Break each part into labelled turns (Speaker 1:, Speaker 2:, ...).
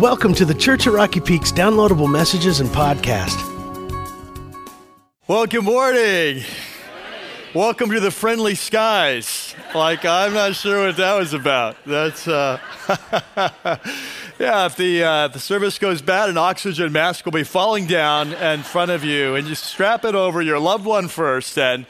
Speaker 1: Welcome to the Church at Rocky Peaks downloadable messages and podcast.
Speaker 2: Well, good morning. Welcome to the friendly skies. Like, I'm not sure what that was about. That's, uh, yeah, if the, uh, if the service goes bad, an oxygen mask will be falling down in front of you, and you strap it over your loved one first, and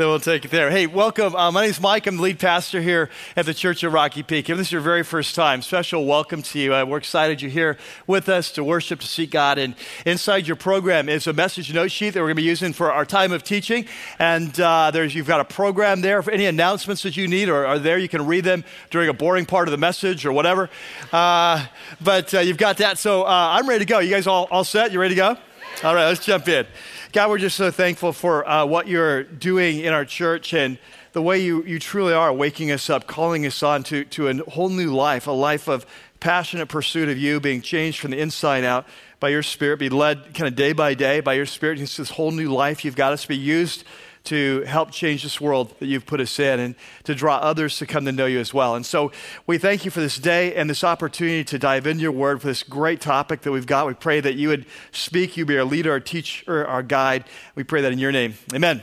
Speaker 2: then we'll take it there. Hey, welcome. Uh, my name is Mike. I'm the lead pastor here at the Church of Rocky Peak. If this is your very first time, special welcome to you. Uh, we're excited you're here with us to worship, to seek God. And inside your program is a message note sheet that we're going to be using for our time of teaching. And uh, there's, you've got a program there for any announcements that you need or are there. You can read them during a boring part of the message or whatever. Uh, but uh, you've got that. So uh, I'm ready to go. You guys all, all set? You ready to go? All right, let's jump in. God, we're just so thankful for uh, what you're doing in our church and the way you, you truly are waking us up, calling us on to, to a whole new life, a life of passionate pursuit of you, being changed from the inside out by your spirit, be led kind of day by day by your spirit into this whole new life you've got us to be used to help change this world that you've put us in and to draw others to come to know you as well. And so we thank you for this day and this opportunity to dive into your word for this great topic that we've got. We pray that you would speak, you be our leader, our teacher, our guide. We pray that in your name. Amen.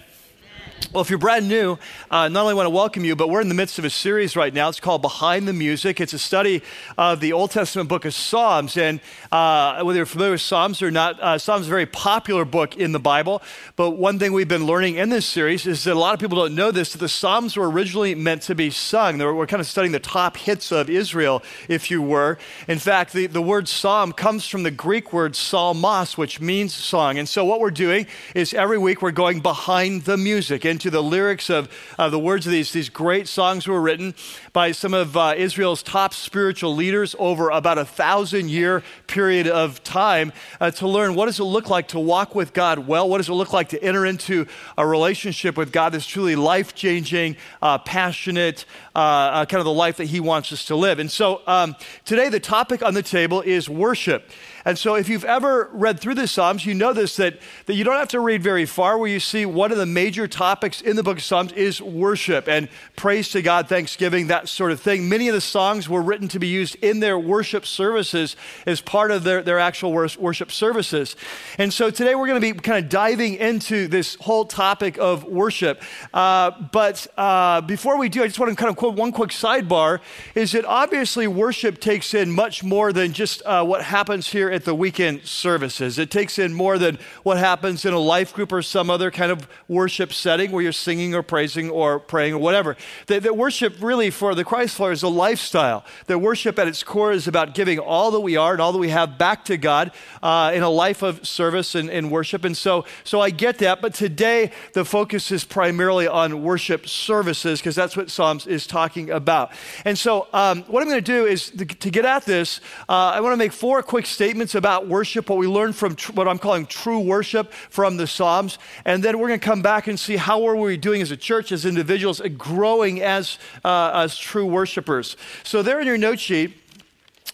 Speaker 2: Well, if you're brand new, uh, not only want to welcome you, but we're in the midst of a series right now. It's called Behind the Music. It's a study of the Old Testament book of Psalms. And uh, whether you're familiar with Psalms or not, uh, Psalms is a very popular book in the Bible. But one thing we've been learning in this series is that a lot of people don't know this that the Psalms were originally meant to be sung. Were, we're kind of studying the top hits of Israel, if you were. In fact, the, the word psalm comes from the Greek word psalmos, which means song. And so what we're doing is every week we're going behind the music into the lyrics of uh, the words of these, these great songs were written by some of uh, Israel's top spiritual leaders over about a thousand year period of time uh, to learn what does it look like to walk with God well? What does it look like to enter into a relationship with God that's truly life changing, uh, passionate, uh, uh, kind of the life that He wants us to live? And so um, today, the topic on the table is worship. And so, if you've ever read through the Psalms, you know this that, that you don't have to read very far where you see one of the major topics in the book of Psalms is worship and praise to God, thanksgiving, that sort of thing. Many of the songs were written to be used in their worship services as part of their, their actual worship services. And so, today we're going to be kind of diving into this whole topic of worship. Uh, but uh, before we do, I just want to kind of quote one quick sidebar is that obviously worship takes in much more than just uh, what happens here at the weekend services. It takes in more than what happens in a life group or some other kind of worship setting where you're singing or praising or praying or whatever. That, that worship really for the Christ follower is a lifestyle. That worship at its core is about giving all that we are and all that we have back to God uh, in a life of service and, and worship. And so, so I get that. But today the focus is primarily on worship services because that's what Psalms is talking about. And so um, what I'm going to do is to, to get at this, uh, I want to make four quick statements statements about worship, what we learned from tr- what I'm calling true worship from the Psalms. And then we're going to come back and see how are we doing as a church, as individuals, growing as, uh, as true worshipers. So, there in your note sheet,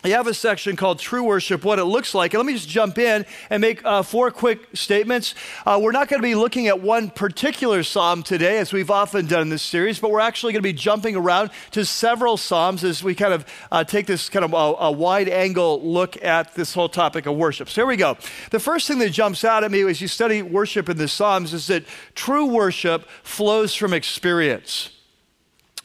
Speaker 2: you have a section called True Worship, what it looks like. And let me just jump in and make uh, four quick statements. Uh, we're not going to be looking at one particular psalm today, as we've often done in this series, but we're actually going to be jumping around to several psalms as we kind of uh, take this kind of a, a, wide angle look at this whole topic of worship. So here we go. The first thing that jumps out at me as you study worship in the psalms is that true worship flows from experience.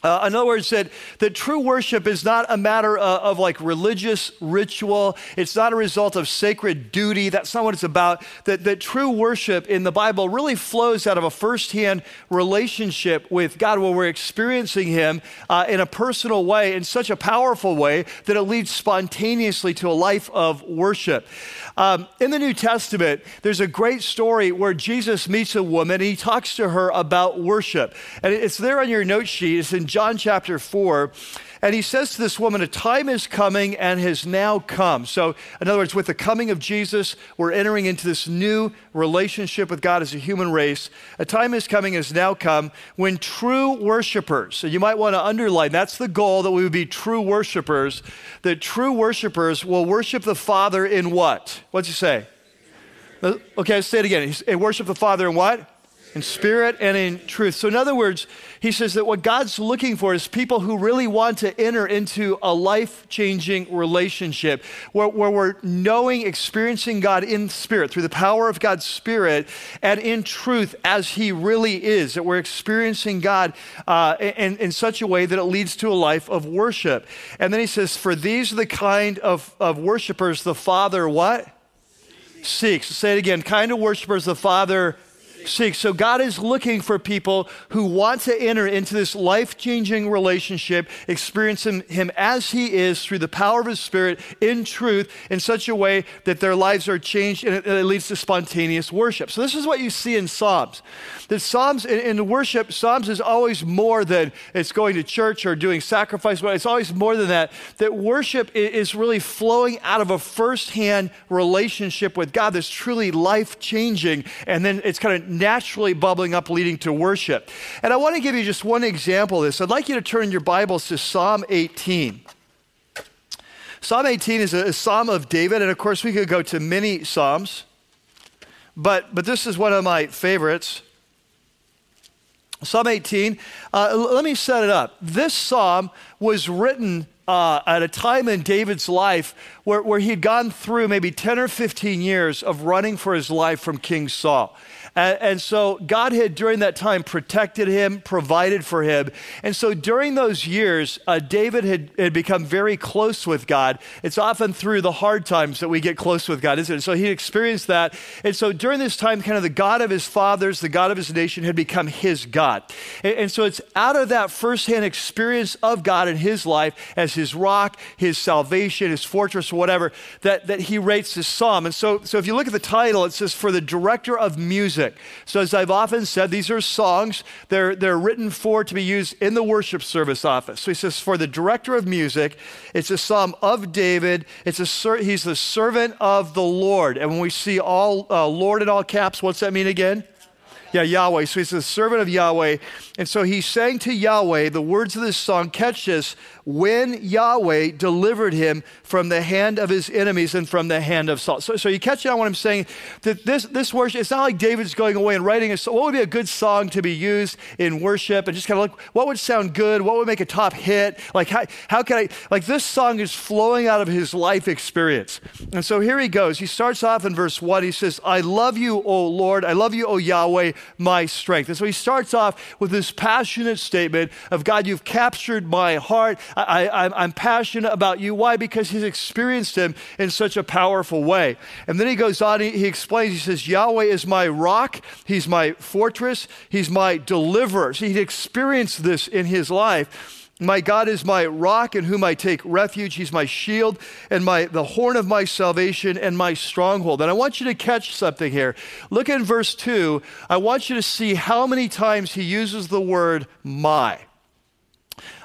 Speaker 2: Uh, in other words, that, that true worship is not a matter of, of, like religious ritual. It's not a result of sacred duty. That's not what it's about. That, that true worship in the Bible really flows out of a firsthand relationship with God where we're experiencing Him uh, in a personal way, in such a powerful way that it leads spontaneously to a life of worship. Um, in the New Testament, there's a great story where Jesus meets a woman he talks to her about worship. And it's there on your note sheet. It's in John chapter 4. And he says to this woman, A time is coming and has now come. So, in other words, with the coming of Jesus, we're entering into this new relationship with God as a human race. A time is coming, and has now come, when true worshipers, so you might want to underline that's the goal that we would be true worshipers, that true worshipers will worship the Father in what? What's he say? Uh, okay, say it again. Worship the Father in what? In spirit and in truth. So, in other words, he says that what God's looking for is people who really want to enter into a life changing relationship where, where, we're knowing, experiencing God in spirit through the power of God's spirit and in truth as he really is, that we're experiencing God uh, in, in such a way that it leads to a life of worship. And then he says, For these are the kind of, of worshipers the Father what? Seeks. Say it again. Kind of worshipers the Father seek. So God is looking for people who want to enter into this life changing relationship, experiencing Him as He is through the power of His Spirit in truth in such a way that their lives are changed and it, it leads to spontaneous worship. So, this is what you see in Psalms. That Psalms, in, in worship, Psalms is always more than it's going to church or doing sacrifice, but it's always more than that. That worship is really flowing out of a first hand relationship with God that's truly life changing. And then it's kind of naturally bubbling up, leading to worship. And I want to give you just one example of this. I'd like you to turn your Bibles to Psalm 18. Psalm 18 is a, a psalm of David, and of course, we could go to many psalms, but, but this is one of my favorites. Psalm 18, uh, let me set it up. This psalm was written uh, at a time in David's life where, where he'd gone through maybe 10 or 15 years of running for his life from King Saul. And, and, so God had, during that time, protected him, provided for him. And so during those years, uh, David had, had become very close with God. It's often through the hard times that we get close with God, isn't it? So he experienced that. And so during this time, kind of the God of his fathers, the God of his nation, had become his God. And, and so it's out of that firsthand experience of God in his life as his rock, his salvation, his fortress, whatever, that, that he rates this psalm. And so, so if you look at the title, it says, For the director of music music. So, as I've often said, these are songs. They're, they're written for to be used in the worship service office. So he says, for the director of music, it's a psalm of David. It's a he's the servant of the Lord. And when we see all uh, Lord in all caps, what's that mean again? Yeah, Yahweh. So he's the servant of Yahweh. And so he sang to Yahweh the words of this song. Catch this when Yahweh delivered him from the hand of his enemies and from the hand of Saul. So, so you catch on what I'm saying? That this, this worship, it's not like David's going away and writing a song. What would be a good song to be used in worship? And just kind of like, what would sound good? What would make a top hit? Like, how, how can I, like this song is flowing out of his life experience. And so here he goes. He starts off in verse one. He says, I love you, O Lord. I love you, O Yahweh, my strength. And so he starts off with this passionate statement of God, you've captured my heart. I, am passionate about you. Why? Because he's experienced him in such a powerful way. And then he goes on, he, he explains, he says, Yahweh is my rock, he's my fortress, he's my deliverer. So he'd experienced this in his life. My God is my rock in whom I take refuge. He's my shield and my the horn of my salvation and my stronghold. And I want you to catch something here. Look in verse 2. I want you to see how many times he uses the word my.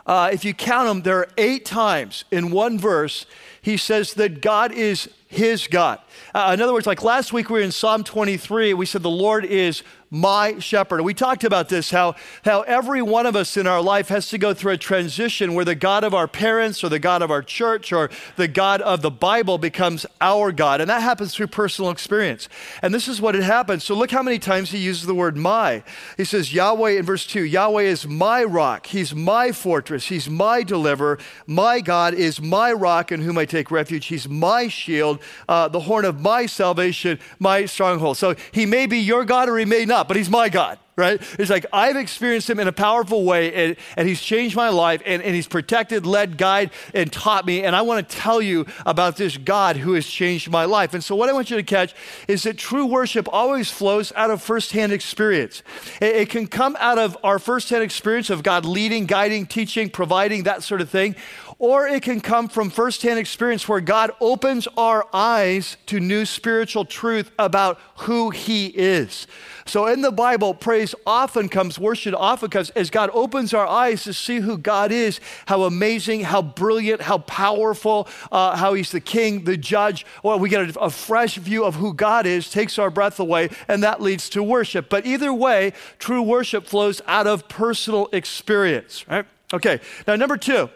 Speaker 2: Uh, if you count them, there are eight times in one verse he says that God is his God. Uh, in other words, like last week we were in Psalm 23, we said the Lord is my shepherd. We talked about this how, how every one of us in our life has to go through a transition where the God of our parents or the God of our church or the God of the Bible becomes our God. And that happens through personal experience. And this is what had happened. So look how many times he uses the word my. He says, Yahweh in verse 2 Yahweh is my rock. He's my fortress. He's my deliverer. My God is my rock in whom I take refuge. He's my shield, uh, the horn of my salvation, my stronghold. So he may be your God or he may not but he's my God, right? It's like I've experienced him in a powerful way, and, and he's changed my life, and, and he's protected, led, guided, and taught me. And I want to tell you about this God who has changed my life. And so, what I want you to catch is that true worship always flows out of firsthand experience. It, it can come out of our firsthand experience of God leading, guiding, teaching, providing, that sort of thing or it can come from firsthand experience where God opens our eyes to new spiritual truth about who He is. So in the Bible, praise often comes, worship often comes as God opens our eyes to see who God is, how amazing, how brilliant, how powerful, uh, how He's the King, the Judge. Well, we get a, a fresh view of who God is, takes our breath away, and that leads to worship. But either way, true worship flows out of personal experience, right? Okay, now number two.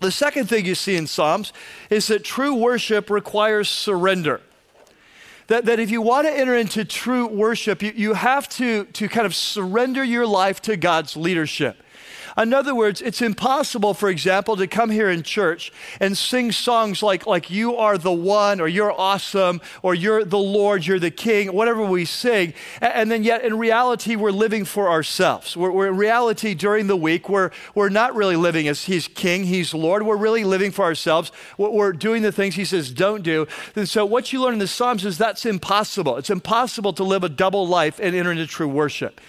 Speaker 2: The second thing you see in Psalms is that true worship requires surrender. that, that if you want to enter into true worship, you, you have to, to kind of surrender your life to God's leadership. In other words, it's impossible, for example, to come here in church and sing songs like, like You Are the One, or You're Awesome, or You're the Lord, You're the King, whatever we sing. And then yet, in reality, we're living for ourselves. We're, we're in reality, during the week, we're, we're not really living as He's King, He's Lord. We're really living for ourselves. We're doing the things He says don't do. And so, what you learn in the Psalms is that's impossible. It's impossible to live a double life and enter into true worship.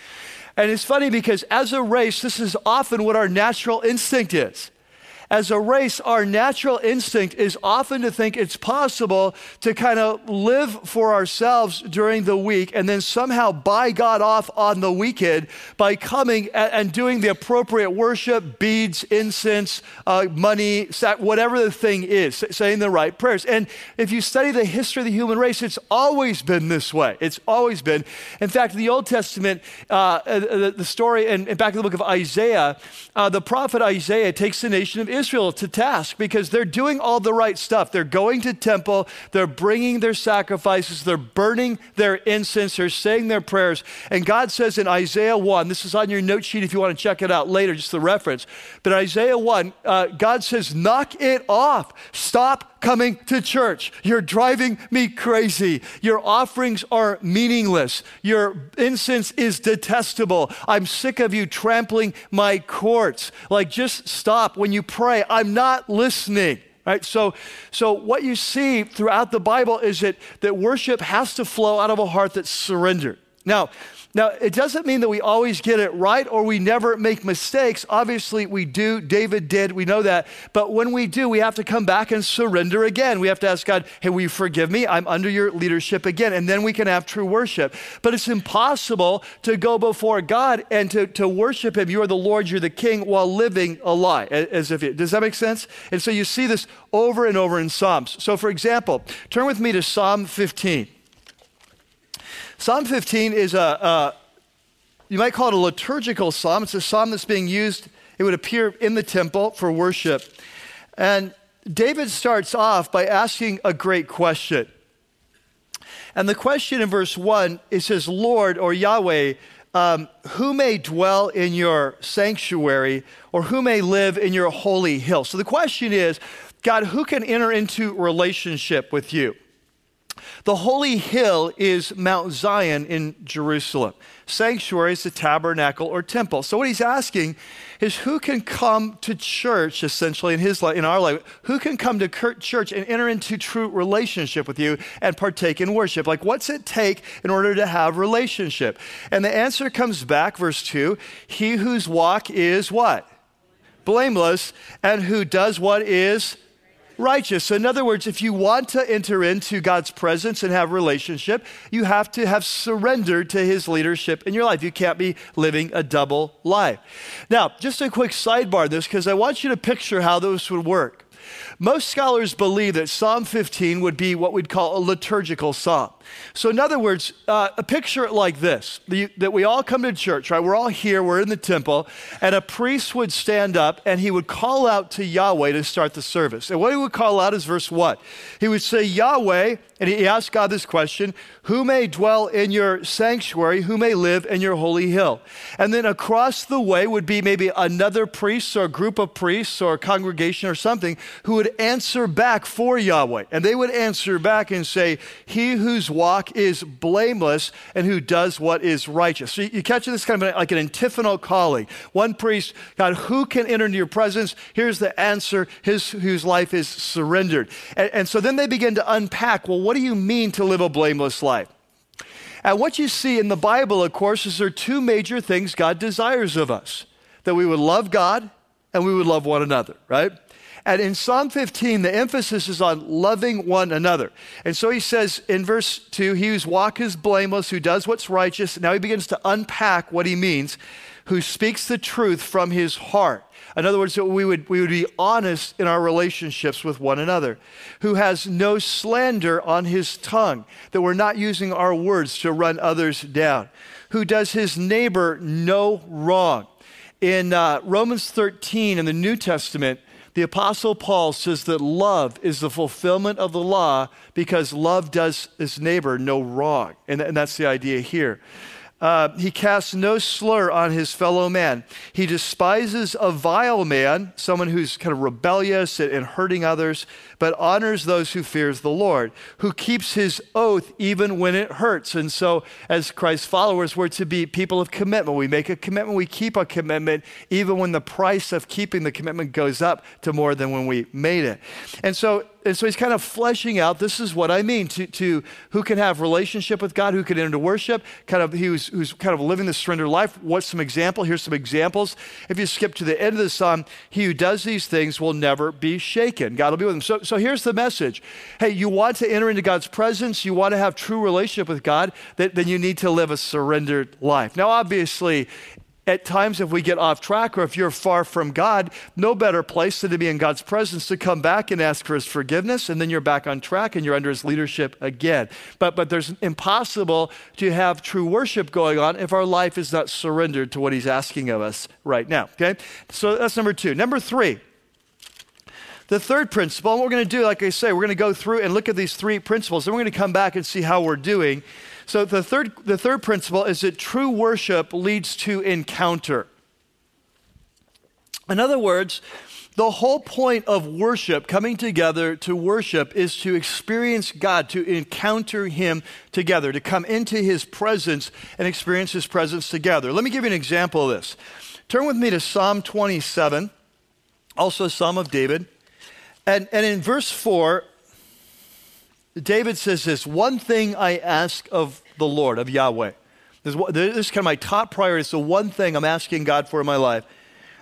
Speaker 2: And it's funny because as a race, this is often what our natural instinct is as a race, our natural instinct is often to think it's possible to kind of live for ourselves during the week and then somehow buy God off on the weekend by coming and doing the appropriate worship, beads, incense, uh, money, whatever the thing is, saying the right prayers. And if you study the history of the human race, it's always been this way. It's always been. In fact, in the Old Testament, uh, uh the, the, story, and back in the book of Isaiah, uh, the prophet Isaiah takes the nation of Israel Israel to task because they're doing all the right stuff. They're going to temple, they're bringing their sacrifices, they're burning their incense, they're saying their prayers. And God says in Isaiah 1, this is on your note sheet if you want to check it out later, just the reference. But Isaiah 1, uh, God says, knock it off. Stop coming to church. You're driving me crazy. Your offerings are meaningless. Your incense is detestable. I'm sick of you trampling my courts. Like, just stop. When you pray, I'm not listening. Right? So, so what you see throughout the Bible is that, that worship has to flow out of a heart that's surrendered. Now, now, it doesn't mean that we always get it right or we never make mistakes. Obviously, we do. David did. We know that. But when we do, we have to come back and surrender again. We have to ask God, hey, will you forgive me? I'm under your leadership again. And then we can have true worship. But it's impossible to go before God and to, to worship Him. You are the Lord, you're the King, while living a lie. As if it, does that make sense? And so you see this over and over in Psalms. So, for example, turn with me to Psalm 15. Psalm 15 is a, a, you might call it a liturgical psalm. It's a psalm that's being used, it would appear in the temple for worship. And David starts off by asking a great question. And the question in verse 1 it says, Lord or Yahweh, um, who may dwell in your sanctuary or who may live in your holy hill? So the question is, God, who can enter into relationship with you? The holy hill is Mount Zion in Jerusalem. Sanctuary is the tabernacle or temple. So what he's asking is who can come to church essentially in his life, in our life, who can come to church and enter into true relationship with you and partake in worship? Like what's it take in order to have relationship? And the answer comes back verse 2, he whose walk is what? Blameless and who does what is righteous. So in other words, if you want to enter into God's presence and have relationship, you have to have surrendered to his leadership in your life. You can't be living a double life. Now, just a quick sidebar this because I want you to picture how this would work. Most scholars believe that Psalm 15 would be what we'd call a liturgical psalm. So, in other words, uh, a picture like this that we all come to church, right? We're all here, we're in the temple, and a priest would stand up and he would call out to Yahweh to start the service. And what he would call out is verse what? He would say, Yahweh, and he asked God this question Who may dwell in your sanctuary? Who may live in your holy hill? And then across the way would be maybe another priest or a group of priests or a congregation or something who would answer back for Yahweh. And they would answer back and say, He whose walk is blameless and who does what is righteous. So you catch this kind of like an antiphonal calling. One priest, God, who can enter into your presence? Here's the answer, his whose life is surrendered. And, and so then they begin to unpack, well, what do you mean to live a blameless life? And what you see in the Bible, of course, is there are two major things God desires of us that we would love God and we would love one another, right? And in Psalm 15, the emphasis is on loving one another. And so he says in verse 2, he whose walk is blameless, who does what's righteous. Now he begins to unpack what he means, who speaks the truth from his heart. In other words, we would, we would be honest in our relationships with one another, who has no slander on his tongue, that we're not using our words to run others down, who does his neighbor no wrong. In uh, Romans 13 in the New Testament, The Apostle Paul says that love is the fulfillment of the law because love does his neighbor no wrong. And, and that's the idea here. Uh, he casts no slur on his fellow man. He despises a vile man, someone who's kind of rebellious and hurting others, but honors those who fears the Lord, who keeps his oath even when it hurts. And so, as Christ's followers, we're to be people of commitment. We make a commitment, we keep a commitment, even when the price of keeping the commitment goes up to more than when we made it. And so, and so he's kind of fleshing out this is what I mean to, to who can have relationship with God, who can enter worship, kind of who's, who's kind of living the surrender life. What's some example? Here's some examples. If you skip to the end of the psalm, he who does these things will never be shaken. God will be with him. So, so here's the message. Hey, you want to enter into God's presence, you want to have true relationship with God, then you need to live a surrendered life. Now, obviously, at times, if we get off track or if you're far from God, no better place than to be in God's presence to come back and ask for His forgiveness, and then you're back on track and you're under His leadership again. But, but there's impossible to have true worship going on if our life is not surrendered to what He's asking of us right now. Okay? So that's number two. Number three, the third principle, and what we're going to do, like I say, we're going to go through and look at these three principles, and we're going to come back and see how we're doing. So the third, the third principle is that true worship leads to encounter. In other words, the whole point of worship, coming together to worship, is to experience God, to encounter Him together, to come into His presence and experience His presence together. Let me give you an example of this. Turn with me to Psalm 27, also Psalm of David. And, and in verse 4, David says this one thing I ask of the Lord, of Yahweh. This, is kind of my top priority. It's the one thing I'm asking God for in my life.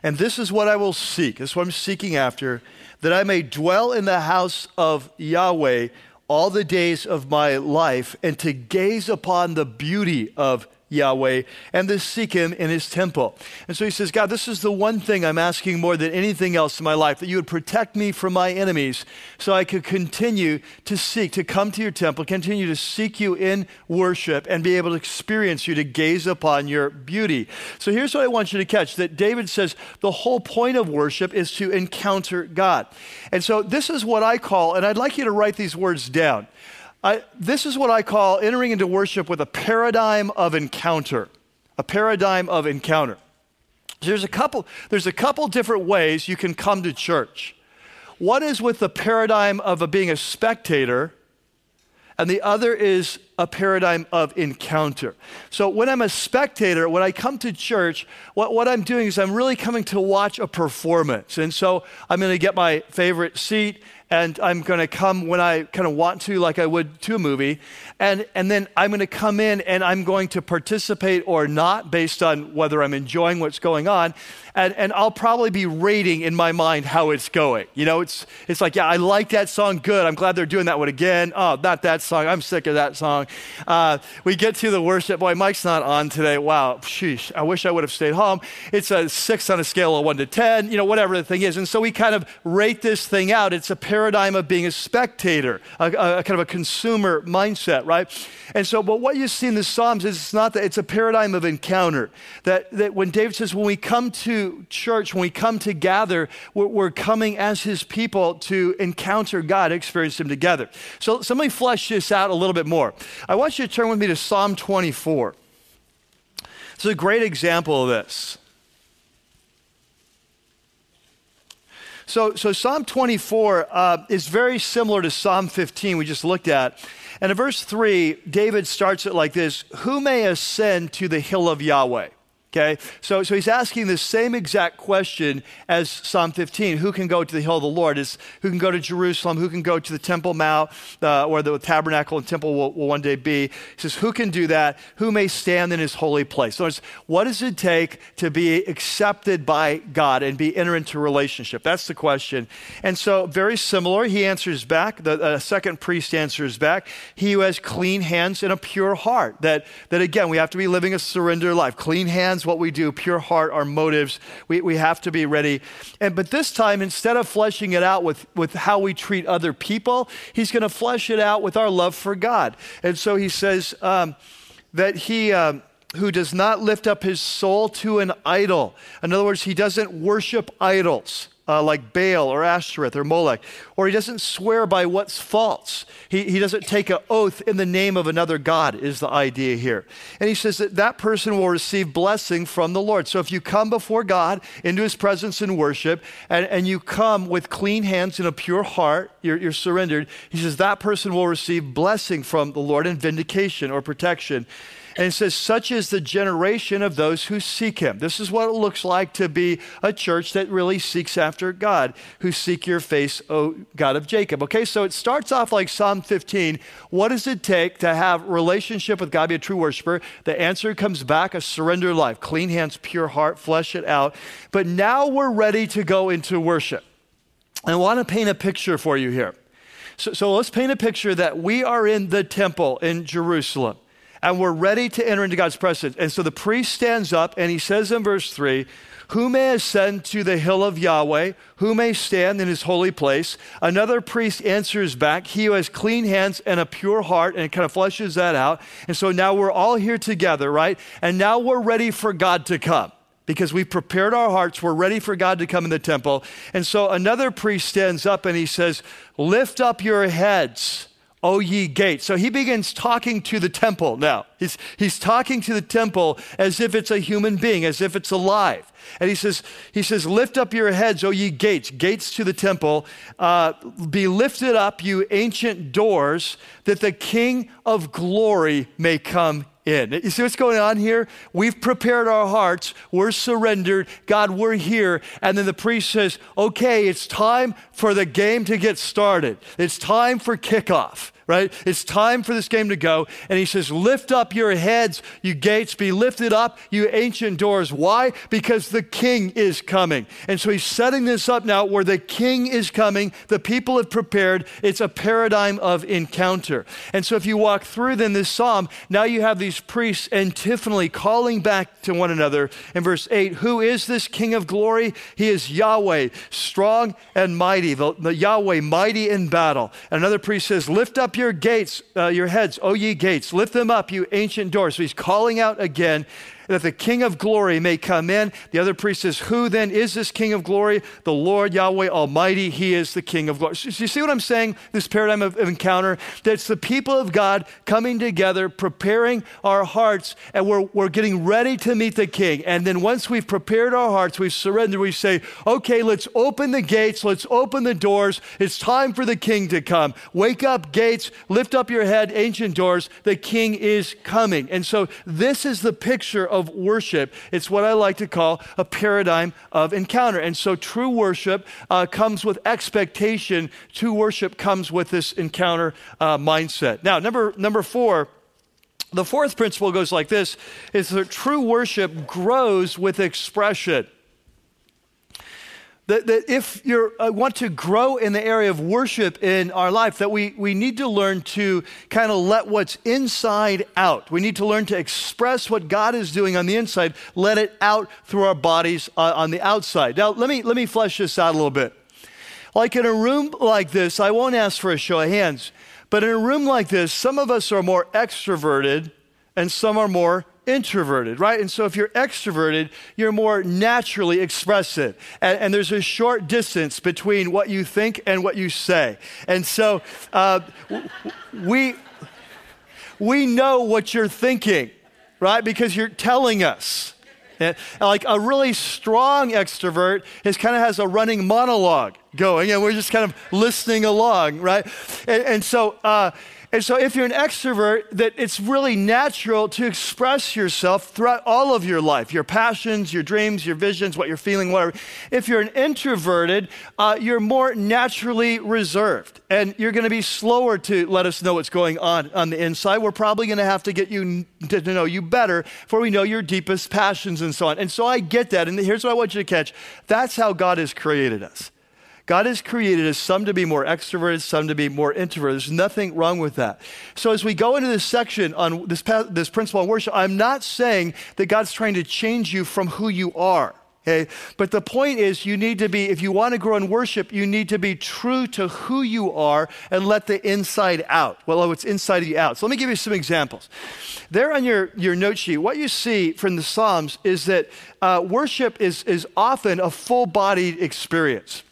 Speaker 2: And this is what I will seek. This is what I'm seeking after that I may dwell in the house of Yahweh all the days of my life and to gaze upon the beauty of Yahweh and to seek him in his temple. And so he says, God, this is the one thing I'm asking more than anything else in my life, that you would protect me from my enemies so I could continue to seek, to come to your temple, continue to seek you in worship and be able to experience you, to gaze upon your beauty. So here's what I want you to catch that David says the whole point of worship is to encounter God. And so this is what I call, and I'd like you to write these words down. I, this is what I call entering into worship with a paradigm of encounter. A paradigm of encounter. There's a couple, there's a couple different ways you can come to church. One is with the paradigm of a being a spectator, and the other is a paradigm of encounter. So when I'm a spectator, when I come to church, what, what I'm doing is I'm really coming to watch a performance. And so I'm going to get my favorite seat and I'm going to come when I kind of want to, like I would to a movie. And, and then I'm going to come in and I'm going to participate or not based on whether I'm enjoying what's going on. And, and I'll probably be rating in my mind how it's going. You know, it's, it's like, yeah, I like that song. Good. I'm glad they're doing that one again. Oh, not that song. I'm sick of that song. Uh, we get to the worship. Boy, Mike's not on today. Wow. Sheesh. I wish I would have stayed home. It's a six on a scale of one to 10, you know, whatever the thing is. And so we kind of rate this thing out. It's a paradigm of being a spectator, a, a, kind of a consumer mindset, right? And so, but what you see in the Psalms is it's not that, it's a paradigm of encounter. That, that when David says, when we come to church, when we come to gather, we're, we're coming as his people to encounter God, experience him together. So, so let me flesh this out a little bit more. I want you to turn with me to Psalm 24. It's a great example of this. So, so Psalm 24 uh, is very similar to Psalm 15 we just looked at. And in verse 3, David starts it like this Who may ascend to the hill of Yahweh? Okay, so, so he's asking the same exact question as Psalm 15. Who can go to the hill of the Lord? Who can go to Jerusalem? Who can go to the Temple Mount, uh, where the tabernacle and temple will, will, one day be? He says, Who can do that? Who may stand in his holy place? So what does it take to be accepted by God and be enter into relationship? That's the question. And so, very similar, he answers back. The uh, second priest answers back. He who has clean hands and a pure heart. That, that again, we have to be living a surrender life. Clean hands what we do, pure heart, our motives. We, we have to be ready. And, but this time, instead of fleshing it out with, with how we treat other people, he's going to flesh it out with our love for God. And so he says um, that he. Um, who does not lift up his soul to an idol. In other words, he doesn't worship idols. Uh, like Baal or Ashtoreth or Molech, or he doesn't swear by what's false. He, he doesn't take an oath in the name of another God, is the idea here. And he says that that person will receive blessing from the Lord. So if you come before God into his presence in worship and, and you come with clean hands and a pure heart, you're, you're surrendered, he says that person will receive blessing from the Lord and vindication or protection. And it says, such is the generation of those who seek him. This is what it looks like to be a church that really seeks after God, who seek your face, O God of Jacob. Okay, so it starts off like Psalm 15. What does it take to have relationship with God, be a true worshiper? The answer comes back a surrendered life, clean hands, pure heart, flesh it out. But now we're ready to go into worship. I want to paint a picture for you here. So, so let's paint a picture that we are in the temple in Jerusalem and we're ready to enter into God's presence. And so the priest stands up and he says in verse 3 Who may ascend to the hill of Yahweh? Who may stand in his holy place? Another priest answers back, He who has clean hands and a pure heart, and it kind of fleshes that out. And so now we're all here together, right? And now we're ready for God to come because we've prepared our hearts. We're ready for God to come in the temple. And so another priest stands up and he says, Lift up your heads O ye gates. So he begins talking to the temple now. He's, he's talking to the temple as if it's a human being, as if it's alive. And he says, he says, lift up your heads, O ye gates, gates to the temple. Uh, be lifted up, you ancient doors, that the King of glory may come in. You see what's going on here? We've prepared our hearts. We're surrendered. God, we're here. And then the priest says, okay, it's time for the game to get started. It's time for kickoff right? It's time for this game to go. And he says, Lift up your heads, you gates, be lifted up, you ancient doors. Why? Because the king is coming. And so he's setting this up now where the king is coming. The people have prepared. It's a paradigm of encounter. And so if you walk through then this psalm, now you have these priests antiphonally calling back to one another. In verse 8, who is this king of glory? He is Yahweh, strong and mighty, the, the Yahweh, mighty in battle. And another priest says, Lift up your gates, uh, your heads, O ye gates, lift them up, you ancient doors. So he's calling out again that the King of glory may come in. The other priest says, Who then is this King of glory? The Lord Yahweh Almighty. He is the King of glory. So you see what I'm saying? This paradigm of, of encounter? That's the people of God coming together, preparing our hearts, and we're, we're getting ready to meet the King. And then once we've prepared our hearts, we've surrendered, we say, Okay, let's open the gates, let's open the doors. It's time for the King to come. Wake up, gates, lift up your head, ancient doors. The King is coming. And so this is the picture of of worship. It's what I like to call a paradigm of encounter. And so true worship uh, comes with expectation. True worship comes with this encounter uh, mindset. Now, number, number four, the fourth principle goes like this is that true worship grows with expression. That, that if you uh, want to grow in the area of worship in our life, that we, we need to learn to kind of let what's inside out. We need to learn to express what God is doing on the inside, let it out through our bodies uh, on the outside. Now, let me, let me flesh this out a little bit. Like in a room like this, I won't ask for a show of hands, but in a room like this, some of us are more extroverted and some are more introverted, right? And so if you're extroverted, you're more naturally expressive. And, and there's a short distance between what you think and what you say. And so uh, we, we know what you're thinking, right? Because you're telling us. And like a really strong extrovert is kind of has a running monologue going, and we're just kind of listening along, right? And, and so, uh, and so, if you're an extrovert, that it's really natural to express yourself throughout all of your life your passions, your dreams, your visions, what you're feeling, whatever. If you're an introverted, uh, you're more naturally reserved and you're going to be slower to let us know what's going on on the inside. We're probably going to have to get you to, know you better for we know your deepest passions and so on. And so, I get that. And here's what I want you to catch that's how God has created us. God has created us some to be more extroverted, some to be more introverted. There's nothing wrong with that. So as we go into this section on this, this principle on worship, I'm not saying that God's trying to change you from who you are. Okay? But the point is, you need to be, if you want to grow in worship, you need to be true to who you are and let the inside out. Well, oh, it's inside of you out. So let me give you some examples. There on your, your note sheet, what you see from the Psalms is that uh, worship is, is often a full bodied experience.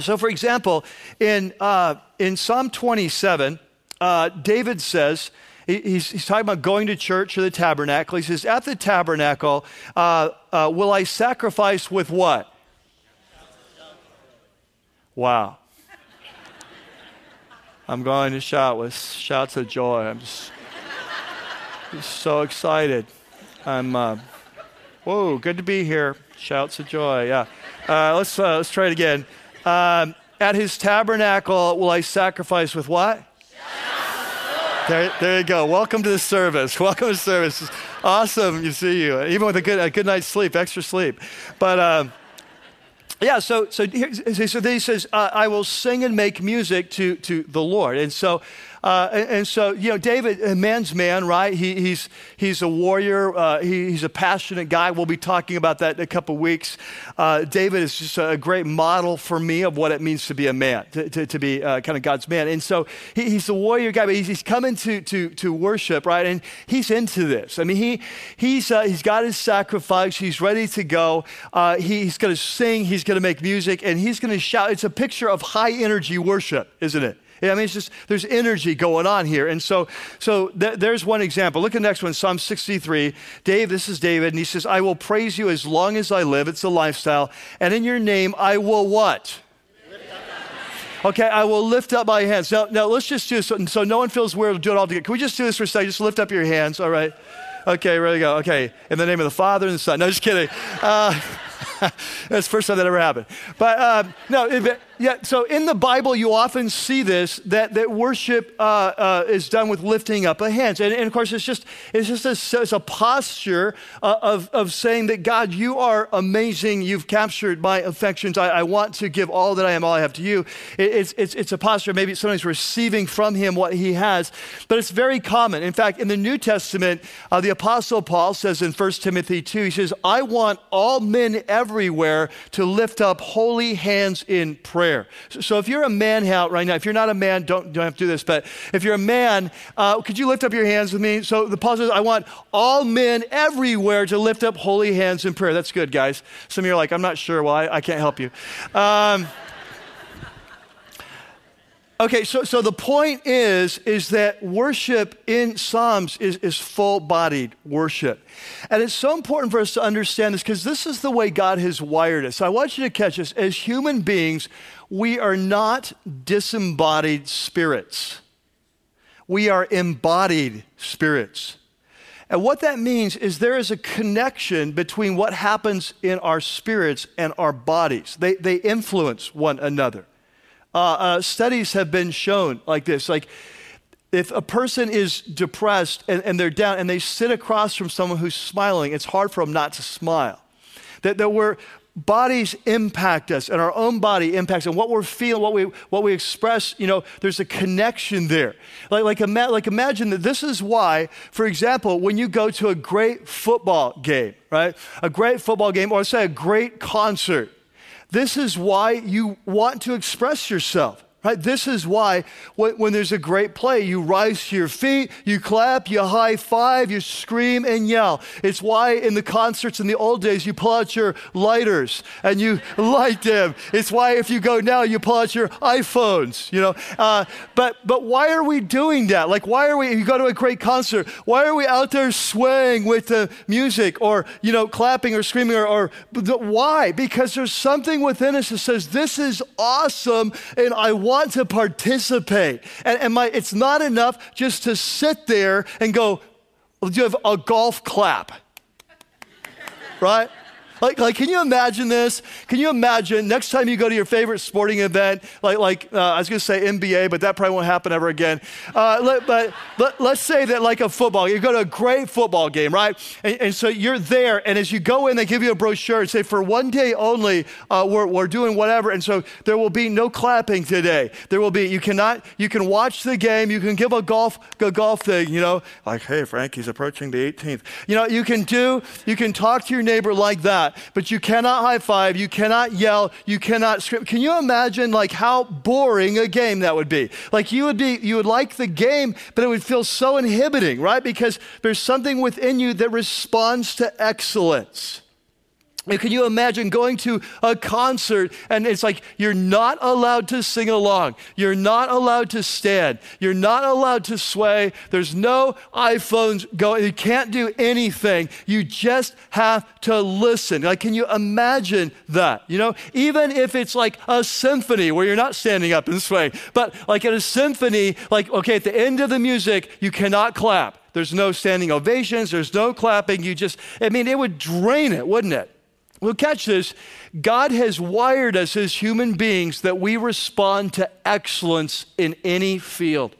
Speaker 2: So, for example, in, uh, in Psalm 27, uh, David says, he's, he's, talking about going to church or the tabernacle. He says, At the tabernacle, uh, uh, will I sacrifice with what? Wow. I'm going to shout with shouts of joy. I'm just, just so excited. I'm, uh, whoa, good to be here. Shouts of joy, yeah. Uh, let's, uh, let's try it again. Um, at his tabernacle will I sacrifice with what? There, there you go. Welcome to the service. Welcome to the service. awesome to see you, even with a good, a good night's sleep, extra sleep. But um, yeah, so so so then he says, uh, "I will sing and make music to to the Lord." And so uh, and, and, so, you know, David, a man's man, right? He, he's, he's a warrior. Uh, he, he's a passionate guy. We'll be talking about that in a couple weeks. Uh, David is just a great model for me of what it means to be a man, to, to, to be uh, kind of God's man. And so he, he's a warrior guy, but he's, he's coming to, to, to worship, right? And he's into this. I mean, he, he's, uh, he's got his sacrifice. He's ready to go. He, he's going to sing. He's going to make music, and he's going to shout. It's a picture of high energy worship, isn't it? I mean, it's just, there's energy going on here. And so, so th- there's one example. Look at the next one, Psalm 63. Dave, this is David, and he says, I will praise you as long as I live. It's a lifestyle. And in your name, I will what? Okay, I will lift up my hands. Now, now let's just do this so, so no one feels weird. We'll do it all together. Can we just do this for a second? Just lift up your hands, all right? Okay, ready to go. Okay, in the name of the Father and the Son. No, just kidding. Uh, That's the first time that ever happened. But um, no, it, yeah, so in the Bible, you often see this that, that worship uh, uh, is done with lifting up of hands. And, and, of course, it's just, it's just a, it's a posture uh, of, of saying that God, you are amazing. You've captured my affections. I, I want to give all that I am, all I have to you. It, it's, it's, it's a posture, maybe somebody's receiving from him what he has. But it's very common. In fact, in the New Testament, uh, the Apostle Paul says in 1 Timothy 2, he says, I want all men everywhere to lift up holy hands in prayer. So, if you're a man out right now, if you're not a man, don't, don't have to do this, but if you're a man, uh, could you lift up your hands with me? So the Paul says, I want all men everywhere to lift up holy hands in prayer. That's good, guys. Some of you are like, I'm not sure. Well, I, I can't help you. Um, Okay, so, so the point is, is that worship in Psalms is, is full bodied worship. And it's so important for us to understand this because this is the way God has wired us. I want you to catch this. As human beings, we are not disembodied spirits, we are embodied spirits. And what that means is there is a connection between what happens in our spirits and our bodies, they, they influence one another. Uh, uh, studies have been shown like this. Like, if a person is depressed and, and they're down and they sit across from someone who's smiling, it's hard for them not to smile. That, that we're, bodies impact us and our own body impacts and what we're feeling what we what we express you know there's a connection there like like, ima- like imagine that this is why for example when you go to a great football game right a great football game or say a great concert this is why you want to express yourself. Right? This is why when there's a great play, you rise to your feet, you clap, you high five, you scream and yell. It's why in the concerts in the old days, you pull out your lighters and you light them. It's why if you go now, you pull out your iPhones, you know. Uh, but, but why are we doing that? Like, why are we, you go to a great concert, why are we out there swaying with the music or, you know, clapping or screaming or, or why? Because there's something within us that says, this is awesome and I want to participate. And, and my, it's not enough just to sit there and go, do you have a golf clap? right? Like, like, can you imagine this? Can you imagine next time you go to your favorite sporting event, like, like uh, I was going to say NBA, but that probably won't happen ever again. Uh, let, but let, us say that like a football, you go to a great football game, right? And, and, so you're there, and as you go in, they give you a brochure and say, for one day only, uh, we're, we're doing whatever. And so there will be no clapping today. There will be, you cannot, you can watch the game, you can give a golf, a golf thing, you know, like, hey, Frank, he's approaching the 18th. You know, you can do, you can talk to your neighbor like that that, but you cannot high five, you cannot yell, you cannot scream. Can you imagine like how boring a game that would be? Like you would be, you would like the game, but it would feel so inhibiting, right? Because there's something within you that responds to excellence. Can you imagine going to a concert and it's like you're not allowed to sing along. You're not allowed to stand. You're not allowed to sway. There's no iPhones going. You can't do anything. You just have to listen. Like, can you imagine that? You know, even if it's like a symphony where you're not standing up and swaying, but like at a symphony, like, okay, at the end of the music, you cannot clap. There's no standing ovations. There's no clapping. You just, I mean, it would drain it, wouldn't it? Well, catch this. God has wired us as human beings that we respond to excellence in any field.